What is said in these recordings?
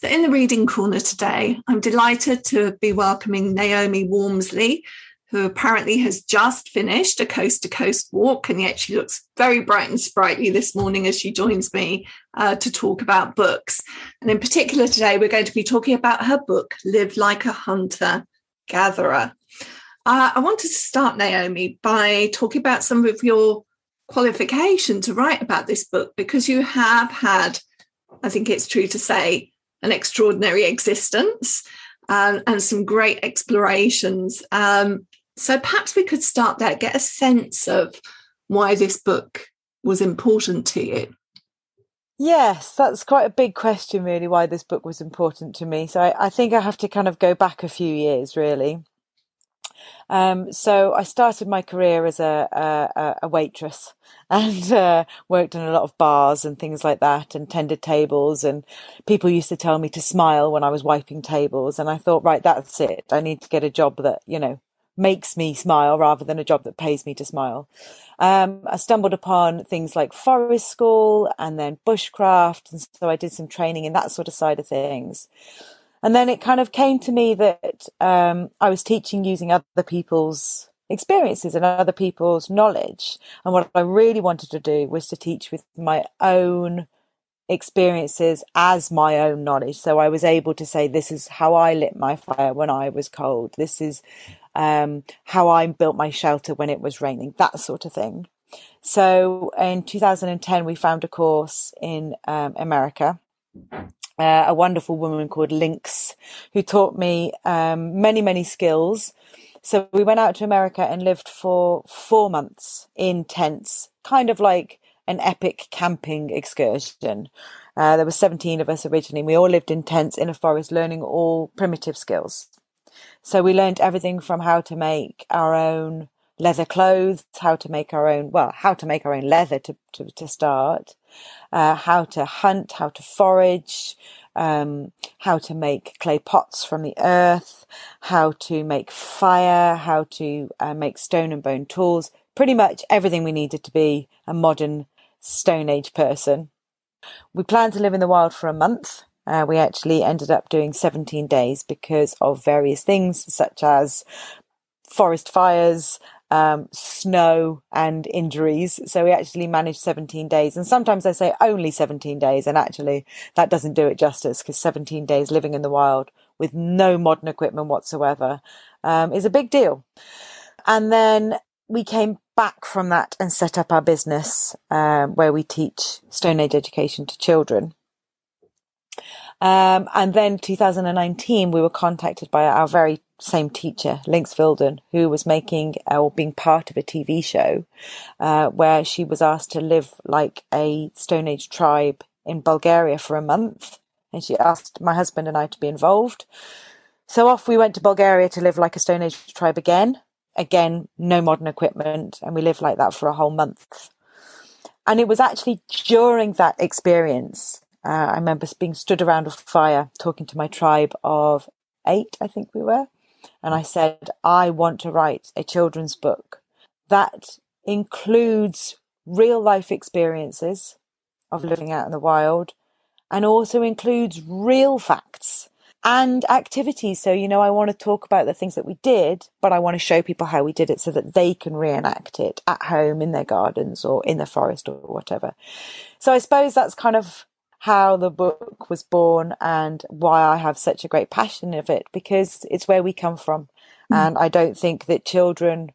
So, in the reading corner today, I'm delighted to be welcoming Naomi Walmsley, who apparently has just finished a coast to coast walk, and yet she looks very bright and sprightly this morning as she joins me uh, to talk about books. And in particular, today, we're going to be talking about her book, Live Like a Hunter Gatherer. Uh, I wanted to start, Naomi, by talking about some of your qualification to write about this book because you have had, I think it's true to say, an extraordinary existence um, and some great explorations. Um, so perhaps we could start there, get a sense of why this book was important to you. Yes, that's quite a big question, really, why this book was important to me. So I, I think I have to kind of go back a few years, really. Um, so I started my career as a, a, a waitress and uh, worked in a lot of bars and things like that and tended tables. And people used to tell me to smile when I was wiping tables. And I thought, right, that's it. I need to get a job that, you know, makes me smile rather than a job that pays me to smile. Um, I stumbled upon things like forest school and then bushcraft. And so I did some training in that sort of side of things. And then it kind of came to me that um, I was teaching using other people's experiences and other people's knowledge. And what I really wanted to do was to teach with my own experiences as my own knowledge. So I was able to say, this is how I lit my fire when I was cold. This is um, how I built my shelter when it was raining, that sort of thing. So in 2010, we found a course in um, America uh, a wonderful woman called Lynx, who taught me um, many, many skills. So we went out to America and lived for four months in tents, kind of like an epic camping excursion. Uh, there were 17 of us originally. We all lived in tents in a forest, learning all primitive skills. So we learned everything from how to make our own leather clothes, how to make our own, well, how to make our own leather to, to, to start, uh, how to hunt, how to forage, um, how to make clay pots from the earth, how to make fire, how to uh, make stone and bone tools, pretty much everything we needed to be a modern Stone Age person. We planned to live in the wild for a month. Uh, we actually ended up doing 17 days because of various things such as forest fires, um, snow and injuries. So we actually managed 17 days. And sometimes I say only 17 days. And actually that doesn't do it justice because 17 days living in the wild with no modern equipment whatsoever um, is a big deal. And then we came back from that and set up our business um, where we teach Stone Age education to children. Um, and then 2019, we were contacted by our very same teacher, Lynx Vilden, who was making uh, or being part of a TV show uh, where she was asked to live like a Stone Age tribe in Bulgaria for a month. And she asked my husband and I to be involved. So off we went to Bulgaria to live like a Stone Age tribe again. Again, no modern equipment. And we lived like that for a whole month. And it was actually during that experience, uh, I remember being stood around a fire talking to my tribe of eight, I think we were and I said, I want to write a children's book that includes real life experiences of living out in the wild and also includes real facts and activities. So, you know, I want to talk about the things that we did, but I want to show people how we did it so that they can reenact it at home in their gardens or in the forest or whatever. So I suppose that's kind of how the book was born and why I have such a great passion of it because it's where we come from. Mm. And I don't think that children,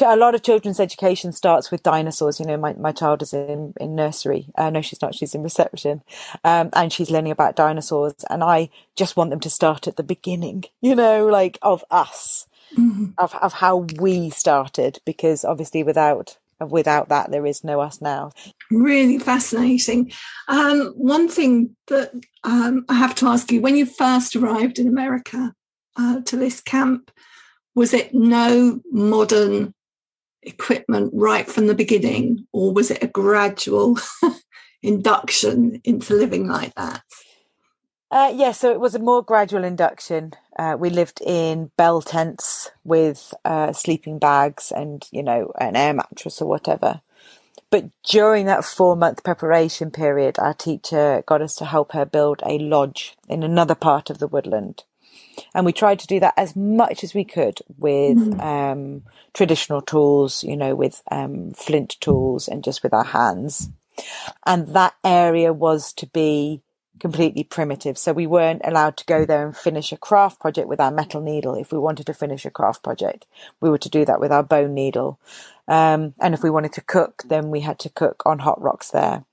a lot of children's education starts with dinosaurs. You know, my, my child is in, in nursery. Uh, no, she's not. She's in reception. Um, and she's learning about dinosaurs. And I just want them to start at the beginning, you know, like of us, mm-hmm. of, of how we started, because obviously without without that, there is no us now. Really fascinating. Um, one thing that um, I have to ask you when you first arrived in America uh, to this camp, was it no modern equipment right from the beginning, or was it a gradual induction into living like that? Uh, yeah, so it was a more gradual induction. Uh, we lived in bell tents with uh, sleeping bags and, you know, an air mattress or whatever. But during that four month preparation period, our teacher got us to help her build a lodge in another part of the woodland. And we tried to do that as much as we could with mm. um, traditional tools, you know, with um, flint tools and just with our hands. And that area was to be completely primitive. So we weren't allowed to go there and finish a craft project with our metal needle. If we wanted to finish a craft project, we were to do that with our bone needle. Um, and if we wanted to cook, then we had to cook on hot rocks there.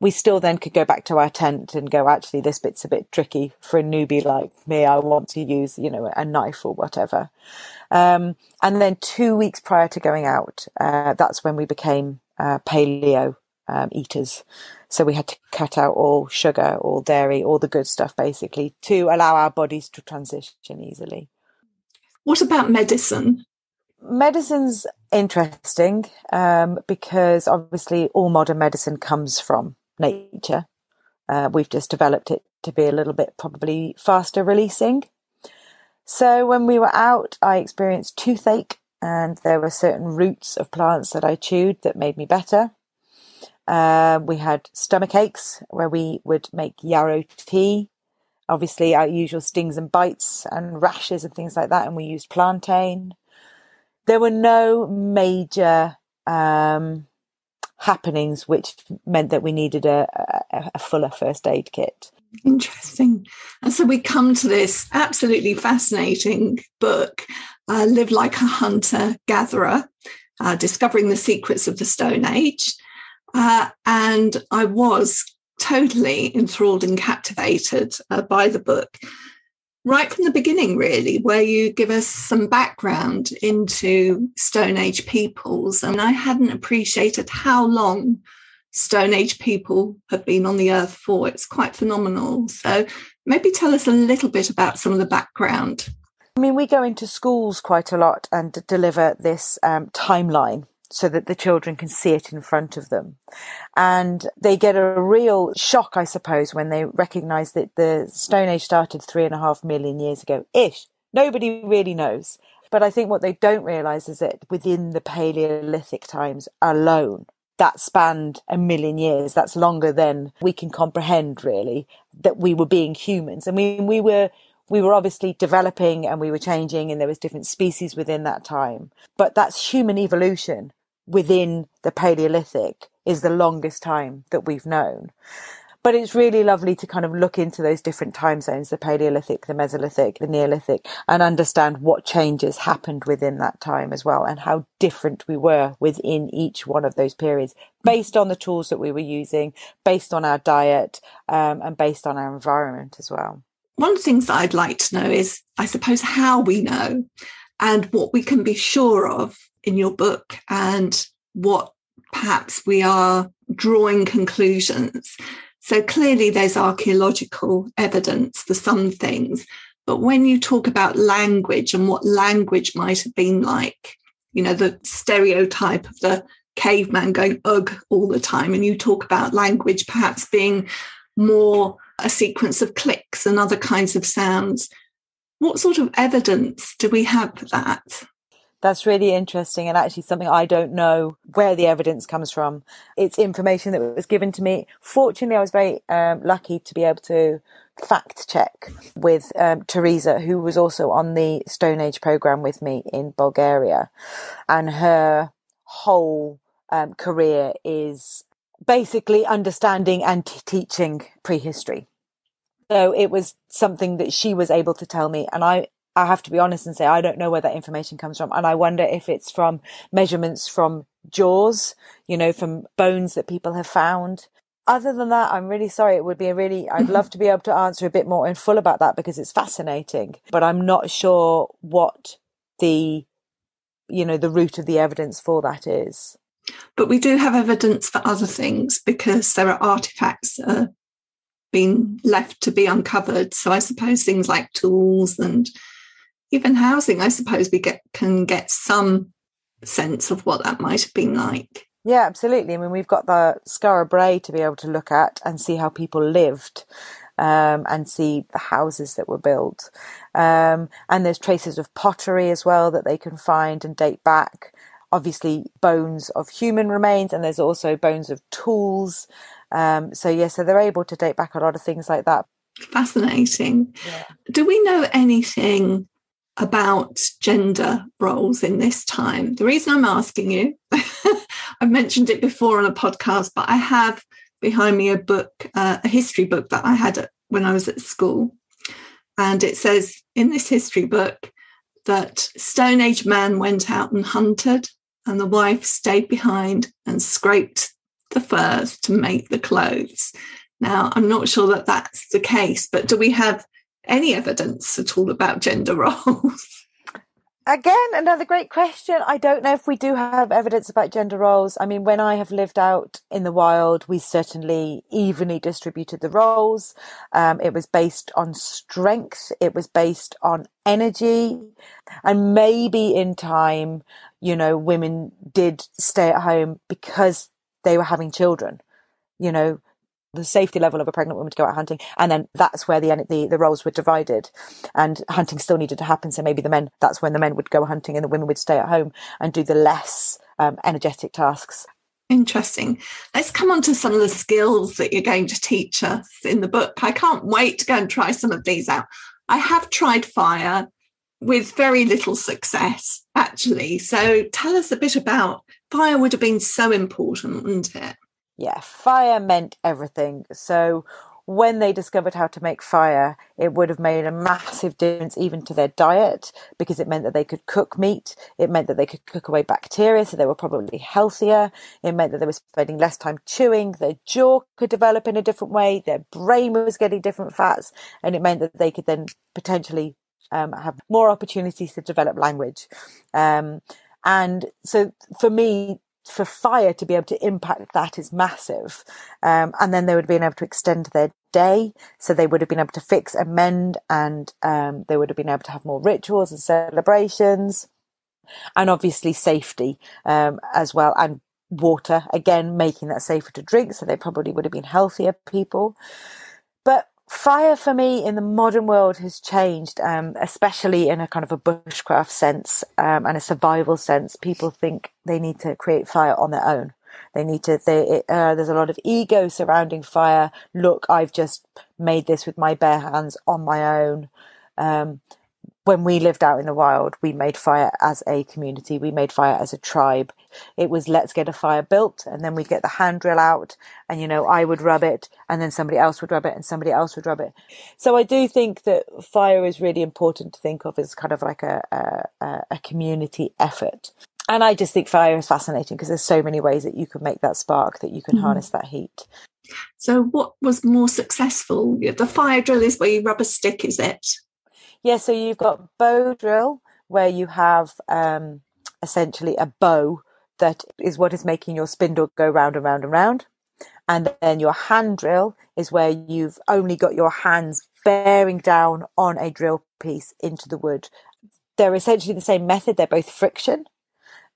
We still then could go back to our tent and go, actually, this bit's a bit tricky for a newbie like me. I want to use, you know, a knife or whatever. Um, and then two weeks prior to going out, uh, that's when we became uh, paleo um, eaters. So we had to cut out all sugar, all dairy, all the good stuff basically to allow our bodies to transition easily. What about medicine? Medicine's interesting um, because obviously all modern medicine comes from nature. Uh, we've just developed it to be a little bit probably faster releasing. So when we were out, I experienced toothache, and there were certain roots of plants that I chewed that made me better. Uh, we had stomach aches where we would make yarrow tea. Obviously, our usual stings and bites and rashes and things like that. And we used plantain. There were no major um, happenings which meant that we needed a, a, a fuller first aid kit. Interesting. And so we come to this absolutely fascinating book, uh, Live Like a Hunter Gatherer, uh, Discovering the Secrets of the Stone Age. Uh, and I was totally enthralled and captivated uh, by the book right from the beginning, really, where you give us some background into Stone Age peoples. And I hadn't appreciated how long Stone Age people have been on the earth for. It's quite phenomenal. So maybe tell us a little bit about some of the background. I mean, we go into schools quite a lot and deliver this um, timeline so that the children can see it in front of them. And they get a real shock, I suppose, when they recognize that the Stone Age started three and a half million years ago ish. Nobody really knows. But I think what they don't realize is that within the Paleolithic times alone, that spanned a million years. That's longer than we can comprehend, really, that we were being humans. I mean, we were we were obviously developing and we were changing and there was different species within that time but that's human evolution within the Paleolithic is the longest time that we've known. But it's really lovely to kind of look into those different time zones, the Paleolithic, the Mesolithic, the Neolithic, and understand what changes happened within that time as well and how different we were within each one of those periods based on the tools that we were using, based on our diet, um, and based on our environment as well. One of the things that I'd like to know is, I suppose, how we know and what we can be sure of in your book and what perhaps we are drawing conclusions. So clearly, there's archaeological evidence for some things. But when you talk about language and what language might have been like, you know, the stereotype of the caveman going ugh all the time, and you talk about language perhaps being more a sequence of clicks and other kinds of sounds. What sort of evidence do we have for that? That's really interesting and actually something I don't know where the evidence comes from. It's information that was given to me. Fortunately, I was very um, lucky to be able to fact check with um, Teresa, who was also on the Stone Age program with me in Bulgaria. And her whole um, career is basically understanding and t- teaching prehistory. So it was something that she was able to tell me. And I I have to be honest and say I don't know where that information comes from. And I wonder if it's from measurements from jaws, you know, from bones that people have found. Other than that, I'm really sorry. It would be a really, I'd love to be able to answer a bit more in full about that because it's fascinating, but I'm not sure what the, you know, the root of the evidence for that is. But we do have evidence for other things because there are artifacts that are being left to be uncovered. So I suppose things like tools and even housing, I suppose we get can get some sense of what that might have been like. Yeah, absolutely. I mean, we've got the Skara Brae to be able to look at and see how people lived. Um, and see the houses that were built. Um, and there's traces of pottery as well that they can find and date back. obviously bones of human remains, and there's also bones of tools. Um, so yeah, so they're able to date back a lot of things like that. Fascinating. Yeah. Do we know anything about gender roles in this time? The reason I'm asking you, I've mentioned it before on a podcast, but I have behind me a book, uh, a history book that I had when I was at school. And it says in this history book that Stone Age man went out and hunted, and the wife stayed behind and scraped the furs to make the clothes. Now, I'm not sure that that's the case, but do we have any evidence at all about gender roles? Again, another great question. I don't know if we do have evidence about gender roles. I mean, when I have lived out in the wild, we certainly evenly distributed the roles. Um, it was based on strength, it was based on energy, and maybe in time, you know, women did stay at home because they were having children. You know, the safety level of a pregnant woman to go out hunting, and then that's where the the, the roles were divided, and hunting still needed to happen. So maybe the men that's when the men would go hunting, and the women would stay at home and do the less um, energetic tasks. Interesting. Let's come on to some of the skills that you're going to teach us in the book. I can't wait to go and try some of these out. I have tried fire with very little success, actually. So tell us a bit about fire. Would have been so important, wouldn't it? Yeah, fire meant everything. So when they discovered how to make fire, it would have made a massive difference even to their diet because it meant that they could cook meat. It meant that they could cook away bacteria, so they were probably healthier. It meant that they were spending less time chewing. Their jaw could develop in a different way. Their brain was getting different fats, and it meant that they could then potentially um, have more opportunities to develop language. Um, and so for me, for fire to be able to impact that is massive. Um, and then they would have been able to extend their day. So they would have been able to fix and mend and um, they would have been able to have more rituals and celebrations. And obviously safety um, as well. And water, again, making that safer to drink. So they probably would have been healthier people. But fire for me in the modern world has changed, um, especially in a kind of a bushcraft sense um, and a survival sense. People think they need to create fire on their own. They need to. They, uh, there's a lot of ego surrounding fire. Look, I've just made this with my bare hands on my own. Um, when we lived out in the wild, we made fire as a community. We made fire as a tribe. It was let's get a fire built, and then we'd get the hand drill out, and you know, I would rub it, and then somebody else would rub it, and somebody else would rub it. So I do think that fire is really important to think of as kind of like a a, a community effort. And I just think fire is fascinating because there's so many ways that you can make that spark, that you can mm-hmm. harness that heat. So, what was more successful? The fire drill is where you rub a stick, is it? Yeah, so you've got bow drill where you have um, essentially a bow that is what is making your spindle go round and round and round. And then your hand drill is where you've only got your hands bearing down on a drill piece into the wood. They're essentially the same method, they're both friction,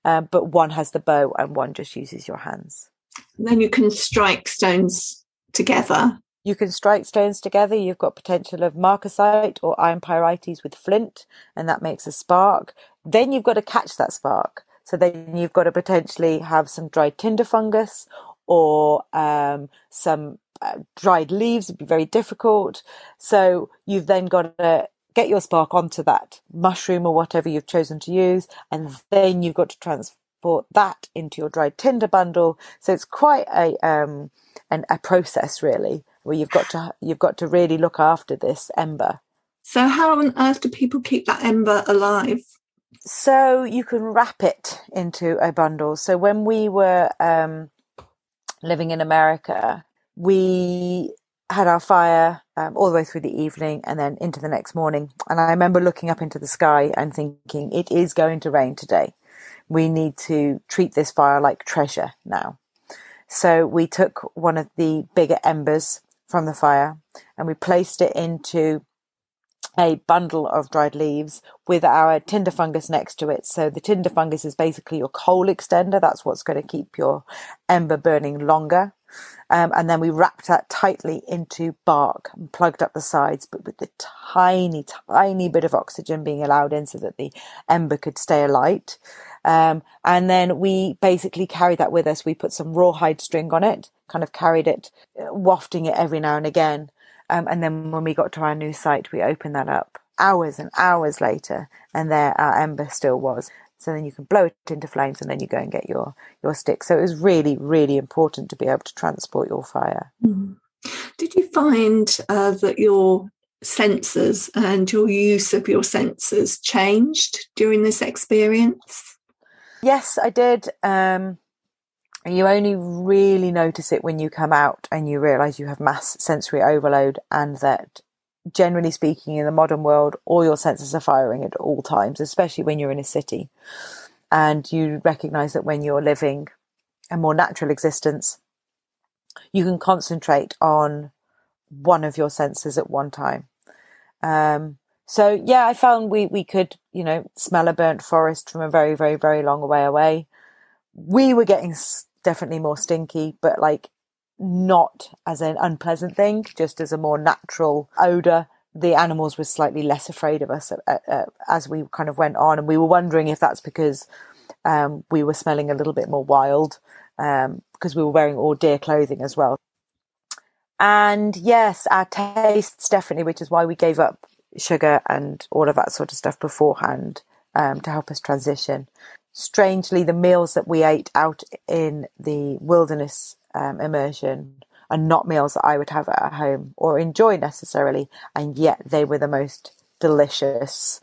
um, but one has the bow and one just uses your hands. And then you can strike stones together you can strike stones together. You've got potential of marcasite or iron pyrites with flint, and that makes a spark. Then you've got to catch that spark. So then you've got to potentially have some dried tinder fungus or um, some uh, dried leaves would be very difficult. So you've then got to get your spark onto that mushroom or whatever you've chosen to use, and then you've got to transport that into your dried tinder bundle. So it's quite a um, an, a process really where you've got to you've got to really look after this ember. So how on earth do people keep that ember alive? So you can wrap it into a bundle. So when we were um, living in America, we had our fire um, all the way through the evening and then into the next morning. And I remember looking up into the sky and thinking, it is going to rain today. We need to treat this fire like treasure now. So we took one of the bigger embers from the fire and we placed it into a bundle of dried leaves with our tinder fungus next to it. So the tinder fungus is basically your coal extender. That's what's going to keep your ember burning longer. Um, and then we wrapped that tightly into bark and plugged up the sides, but with the tiny, tiny bit of oxygen being allowed in so that the ember could stay alight. Um, and then we basically carried that with us. We put some rawhide string on it, kind of carried it, wafting it every now and again. Um, and then when we got to our new site, we opened that up hours and hours later, and there our ember still was. So then you can blow it into flames, and then you go and get your your stick. So it was really, really important to be able to transport your fire. Mm. Did you find uh, that your senses and your use of your senses changed during this experience? Yes, I did. Um, you only really notice it when you come out and you realize you have mass sensory overload and that generally speaking in the modern world all your senses are firing at all times especially when you're in a city. And you recognize that when you're living a more natural existence you can concentrate on one of your senses at one time. Um, so yeah i found we we could you know smell a burnt forest from a very very very long way away. We were getting definitely more stinky, but like not as an unpleasant thing, just as a more natural odor. The animals were slightly less afraid of us uh, uh, as we kind of went on, and we were wondering if that's because um, we were smelling a little bit more wild um, because we were wearing all deer clothing as well. And yes, our tastes definitely, which is why we gave up sugar and all of that sort of stuff beforehand um, to help us transition strangely, the meals that we ate out in the wilderness um, immersion are not meals that I would have at home or enjoy necessarily, and yet they were the most delicious,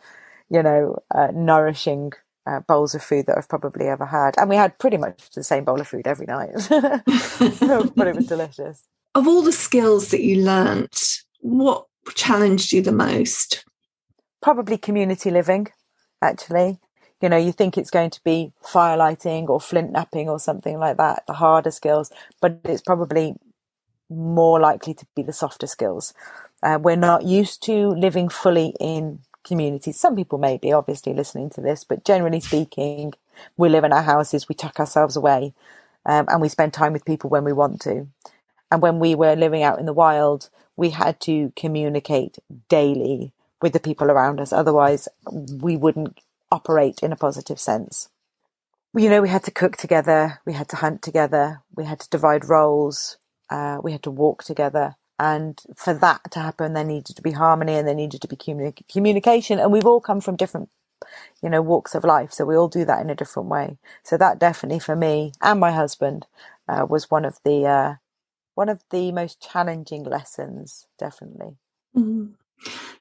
you know, uh, nourishing uh, bowls of food that I've probably ever had. And we had pretty much the same bowl of food every night, but it was delicious. Of all the skills that you learnt, what challenged you the most? Probably community living, actually you know, you think it's going to be firelighting or flint knapping or something like that, the harder skills, but it's probably more likely to be the softer skills. Uh, we're not used to living fully in communities. Some people may be obviously listening to this, but generally speaking, we live in our houses, we tuck ourselves away, um, and we spend time with people when we want to. And when we were living out in the wild, we had to communicate daily with the people around us. Otherwise, we wouldn't operate in a positive sense. You know, we had to cook together, we had to hunt together, we had to divide roles, uh, we had to walk together. And for that to happen, there needed to be harmony and there needed to be communi- communication. And we've all come from different, you know, walks of life. So we all do that in a different way. So that definitely for me and my husband uh, was one of the, uh, one of the most challenging lessons, definitely. Mm-hmm.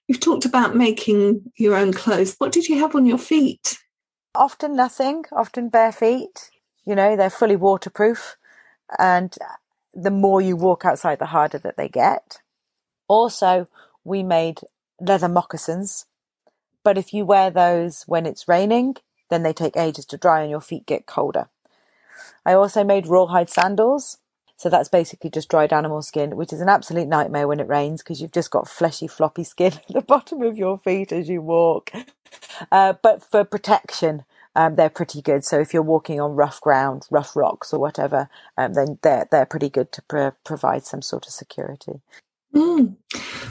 You've talked about making your own clothes. What did you have on your feet? Often nothing, often bare feet. You know, they're fully waterproof. And the more you walk outside, the harder that they get. Also, we made leather moccasins. But if you wear those when it's raining, then they take ages to dry and your feet get colder. I also made rawhide sandals. So that's basically just dried animal skin, which is an absolute nightmare when it rains because you've just got fleshy, floppy skin at the bottom of your feet as you walk. Uh, but for protection, um, they're pretty good. So if you're walking on rough ground, rough rocks or whatever, um, then they're they're pretty good to pro- provide some sort of security. Mm.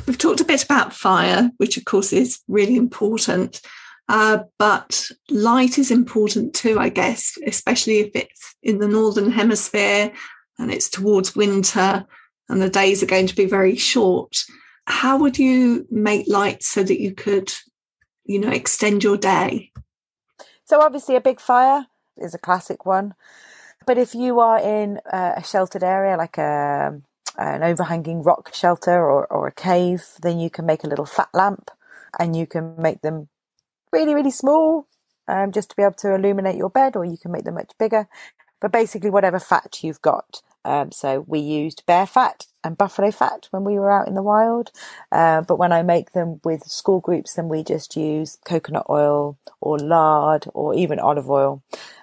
We've talked a bit about fire, which of course is really important. Uh, but light is important too, I guess, especially if it's in the northern hemisphere and it's towards winter and the days are going to be very short. How would you make light so that you could you know extend your day? So obviously a big fire is a classic one. But if you are in a sheltered area like a an overhanging rock shelter or, or a cave then you can make a little fat lamp and you can make them really really small um, just to be able to illuminate your bed or you can make them much bigger but basically whatever fat you've got. Um, so we used bear fat and buffalo fat when we were out in the wild. Uh, but when I make them with school groups, then we just use coconut oil or lard or even olive oil.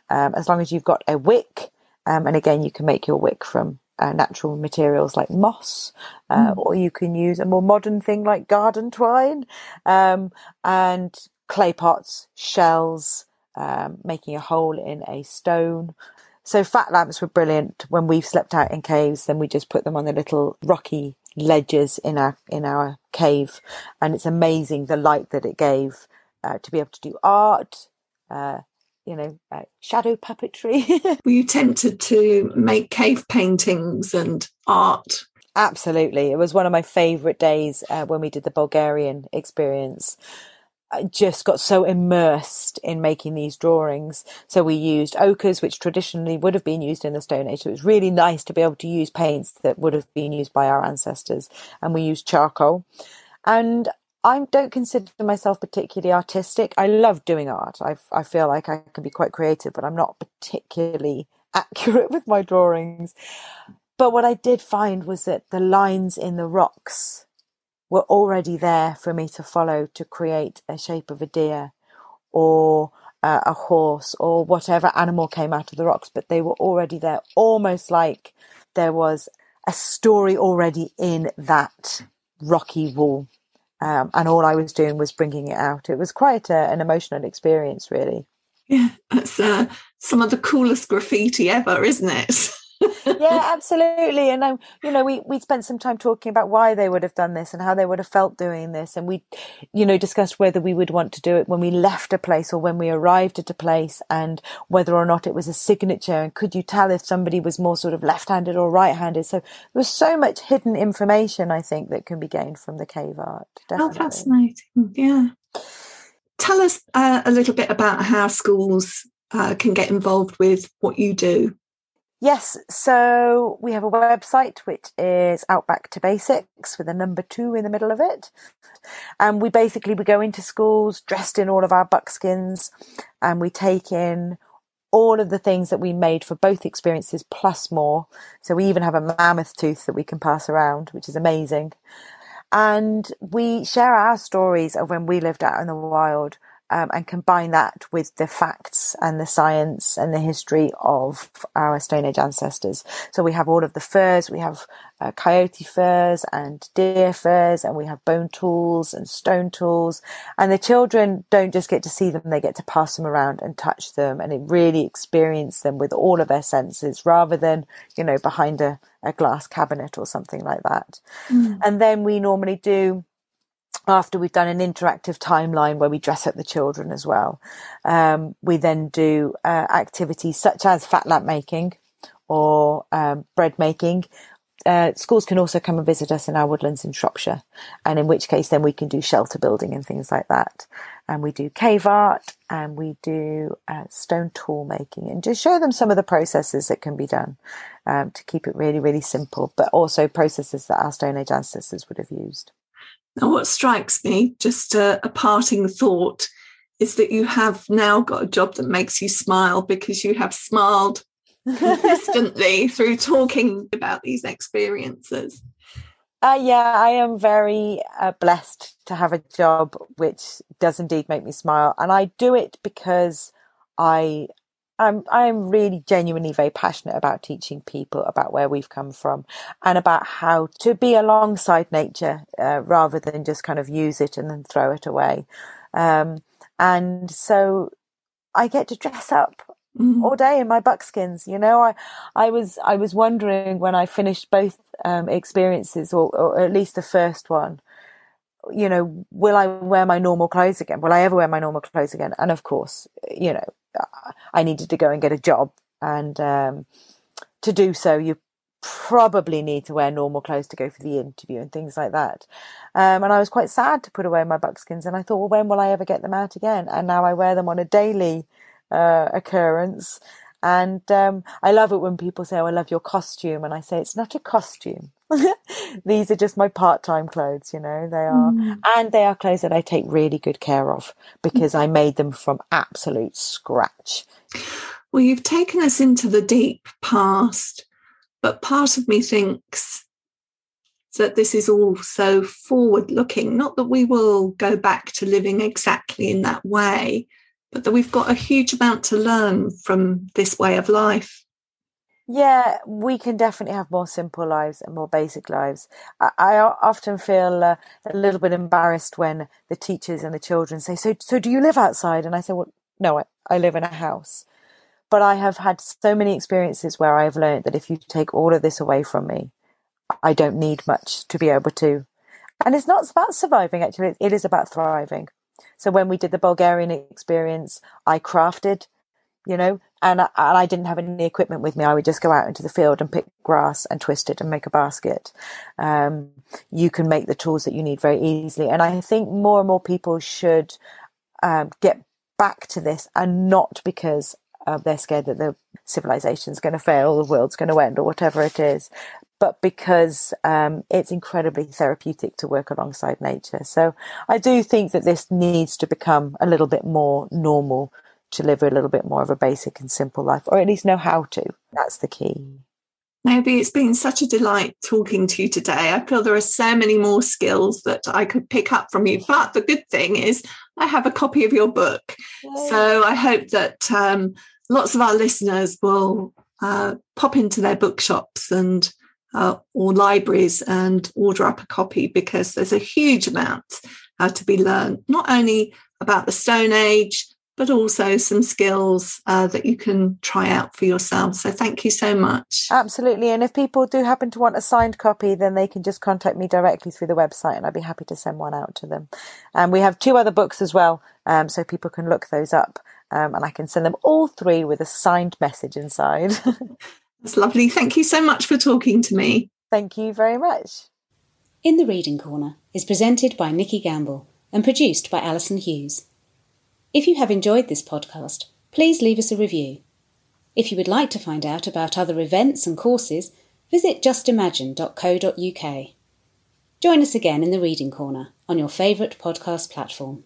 Um, as long as you've got a wick, um, and again, you can make your wick from uh, natural materials like moss, uh, mm. or you can use a more modern thing like garden twine, um, and clay pots, shells, um, making a hole in a stone so fat lamps were brilliant when we slept out in caves. Then we just put them on the little rocky ledges in our in our cave, and it's amazing the light that it gave uh, to be able to do art. Uh, you know, uh, shadow puppetry. Were you tempted to make cave paintings and art? Absolutely. It was one of my favorite days uh, when we did the Bulgarian experience. I just got so immersed in making these drawings. So we used ochres, which traditionally would have been used in the Stone Age. So it was really nice to be able to use paints that would have been used by our ancestors. And we used charcoal. And I don't consider myself particularly artistic. I love doing art. I, I feel like I can be quite creative, but I'm not particularly accurate with my drawings. But what I did find was that the lines in the rocks were already there for me to follow to create a shape of a deer or uh, a horse or whatever animal came out of the rocks, but they were already there, almost like there was a story already in that rocky wall. Um, and all I was doing was bringing it out. It was quite a, an emotional experience, really. Yeah, that's uh, some of the coolest graffiti ever, isn't it? yeah, absolutely. And um, you know, we we spent some time talking about why they would have done this and how they would have felt doing this, and we, you know, discussed whether we would want to do it when we left a place or when we arrived at a place, and whether or not it was a signature. And could you tell if somebody was more sort of left-handed or right-handed? So there was so much hidden information, I think, that can be gained from the cave art. Oh, definitely. Oh, fascinating! Yeah. Tell us uh, a little bit about how schools uh, can get involved with what you do. Yes, so we have a website which is Outback to Basics with a number two in the middle of it. And we basically we go into schools dressed in all of our buckskins and we take in all of the things that we made for both experiences plus more. So we even have a mammoth tooth that we can pass around, which is amazing. And we share our stories of when we lived out in the wild um, and combine that with the facts and the science and the history of our Stone Age ancestors. So we have all of the furs, we have uh, coyote furs and deer furs, and we have bone tools and stone tools. And the children don't just get to see them, they get to pass them around and touch them and really experience them with all of their senses rather than, you know, behind a, a glass cabinet or something like that. Mm. And then we normally do after we've done an interactive timeline where we dress up the children as well, um, we then do uh, activities such as fat lamp making or um, bread making. Uh, schools can also come and visit us in our woodlands in Shropshire, and in which case then we can do shelter building and things like that. And we do cave art and we do uh, stone tool making and just show them some of the processes that can be done um, to keep it really, really simple, but also processes that our Stone Age ancestors would have used. Now, what strikes me, just a, a parting thought, is that you have now got a job that makes you smile because you have smiled consistently through talking about these experiences. Uh, yeah, I am very uh, blessed to have a job which does indeed make me smile, and I do it because I I'm I'm really genuinely very passionate about teaching people about where we've come from and about how to be alongside nature uh, rather than just kind of use it and then throw it away. Um, and so I get to dress up mm. all day in my buckskins. You know, I I was I was wondering when I finished both um, experiences, or, or at least the first one, you know, will I wear my normal clothes again? Will I ever wear my normal clothes again? And of course, you know, I needed to go and get a job, and um, to do so, you probably need to wear normal clothes to go for the interview and things like that. Um, and I was quite sad to put away my buckskins, and I thought, well, when will I ever get them out again? And now I wear them on a daily uh, occurrence. And um, I love it when people say, oh, I love your costume. And I say, it's not a costume. These are just my part time clothes, you know, they are. Mm. And they are clothes that I take really good care of because I made them from absolute scratch. Well, you've taken us into the deep past, but part of me thinks that this is all so forward looking. Not that we will go back to living exactly in that way, but that we've got a huge amount to learn from this way of life. Yeah, we can definitely have more simple lives and more basic lives. I, I often feel uh, a little bit embarrassed when the teachers and the children say, "So, so do you live outside?" And I say, "Well, no, I, I live in a house." But I have had so many experiences where I've learned that if you take all of this away from me, I don't need much to be able to. And it's not about surviving, actually, it is about thriving. So when we did the Bulgarian experience, I crafted you know, and I, and I didn't have any equipment with me. I would just go out into the field and pick grass and twist it and make a basket. Um, you can make the tools that you need very easily. And I think more and more people should um, get back to this and not because uh, they're scared that the civilization is going to fail, the world's going to end, or whatever it is, but because um, it's incredibly therapeutic to work alongside nature. So I do think that this needs to become a little bit more normal to live a little bit more of a basic and simple life, or at least know how to. That's the key. Naomi, it's been such a delight talking to you today. I feel there are so many more skills that I could pick up from you. But the good thing is, I have a copy of your book. Yay. So I hope that um, lots of our listeners will uh, pop into their bookshops and uh, or libraries and order up a copy because there's a huge amount uh, to be learned, not only about the Stone Age, but also some skills uh, that you can try out for yourself. So thank you so much. Absolutely. And if people do happen to want a signed copy, then they can just contact me directly through the website and I'd be happy to send one out to them. And um, we have two other books as well, um, so people can look those up. Um, and I can send them all three with a signed message inside. That's lovely. Thank you so much for talking to me. Thank you very much. In the Reading Corner is presented by Nikki Gamble and produced by Alison Hughes. If you have enjoyed this podcast, please leave us a review. If you would like to find out about other events and courses, visit justimagine.co.uk. Join us again in the Reading Corner on your favourite podcast platform.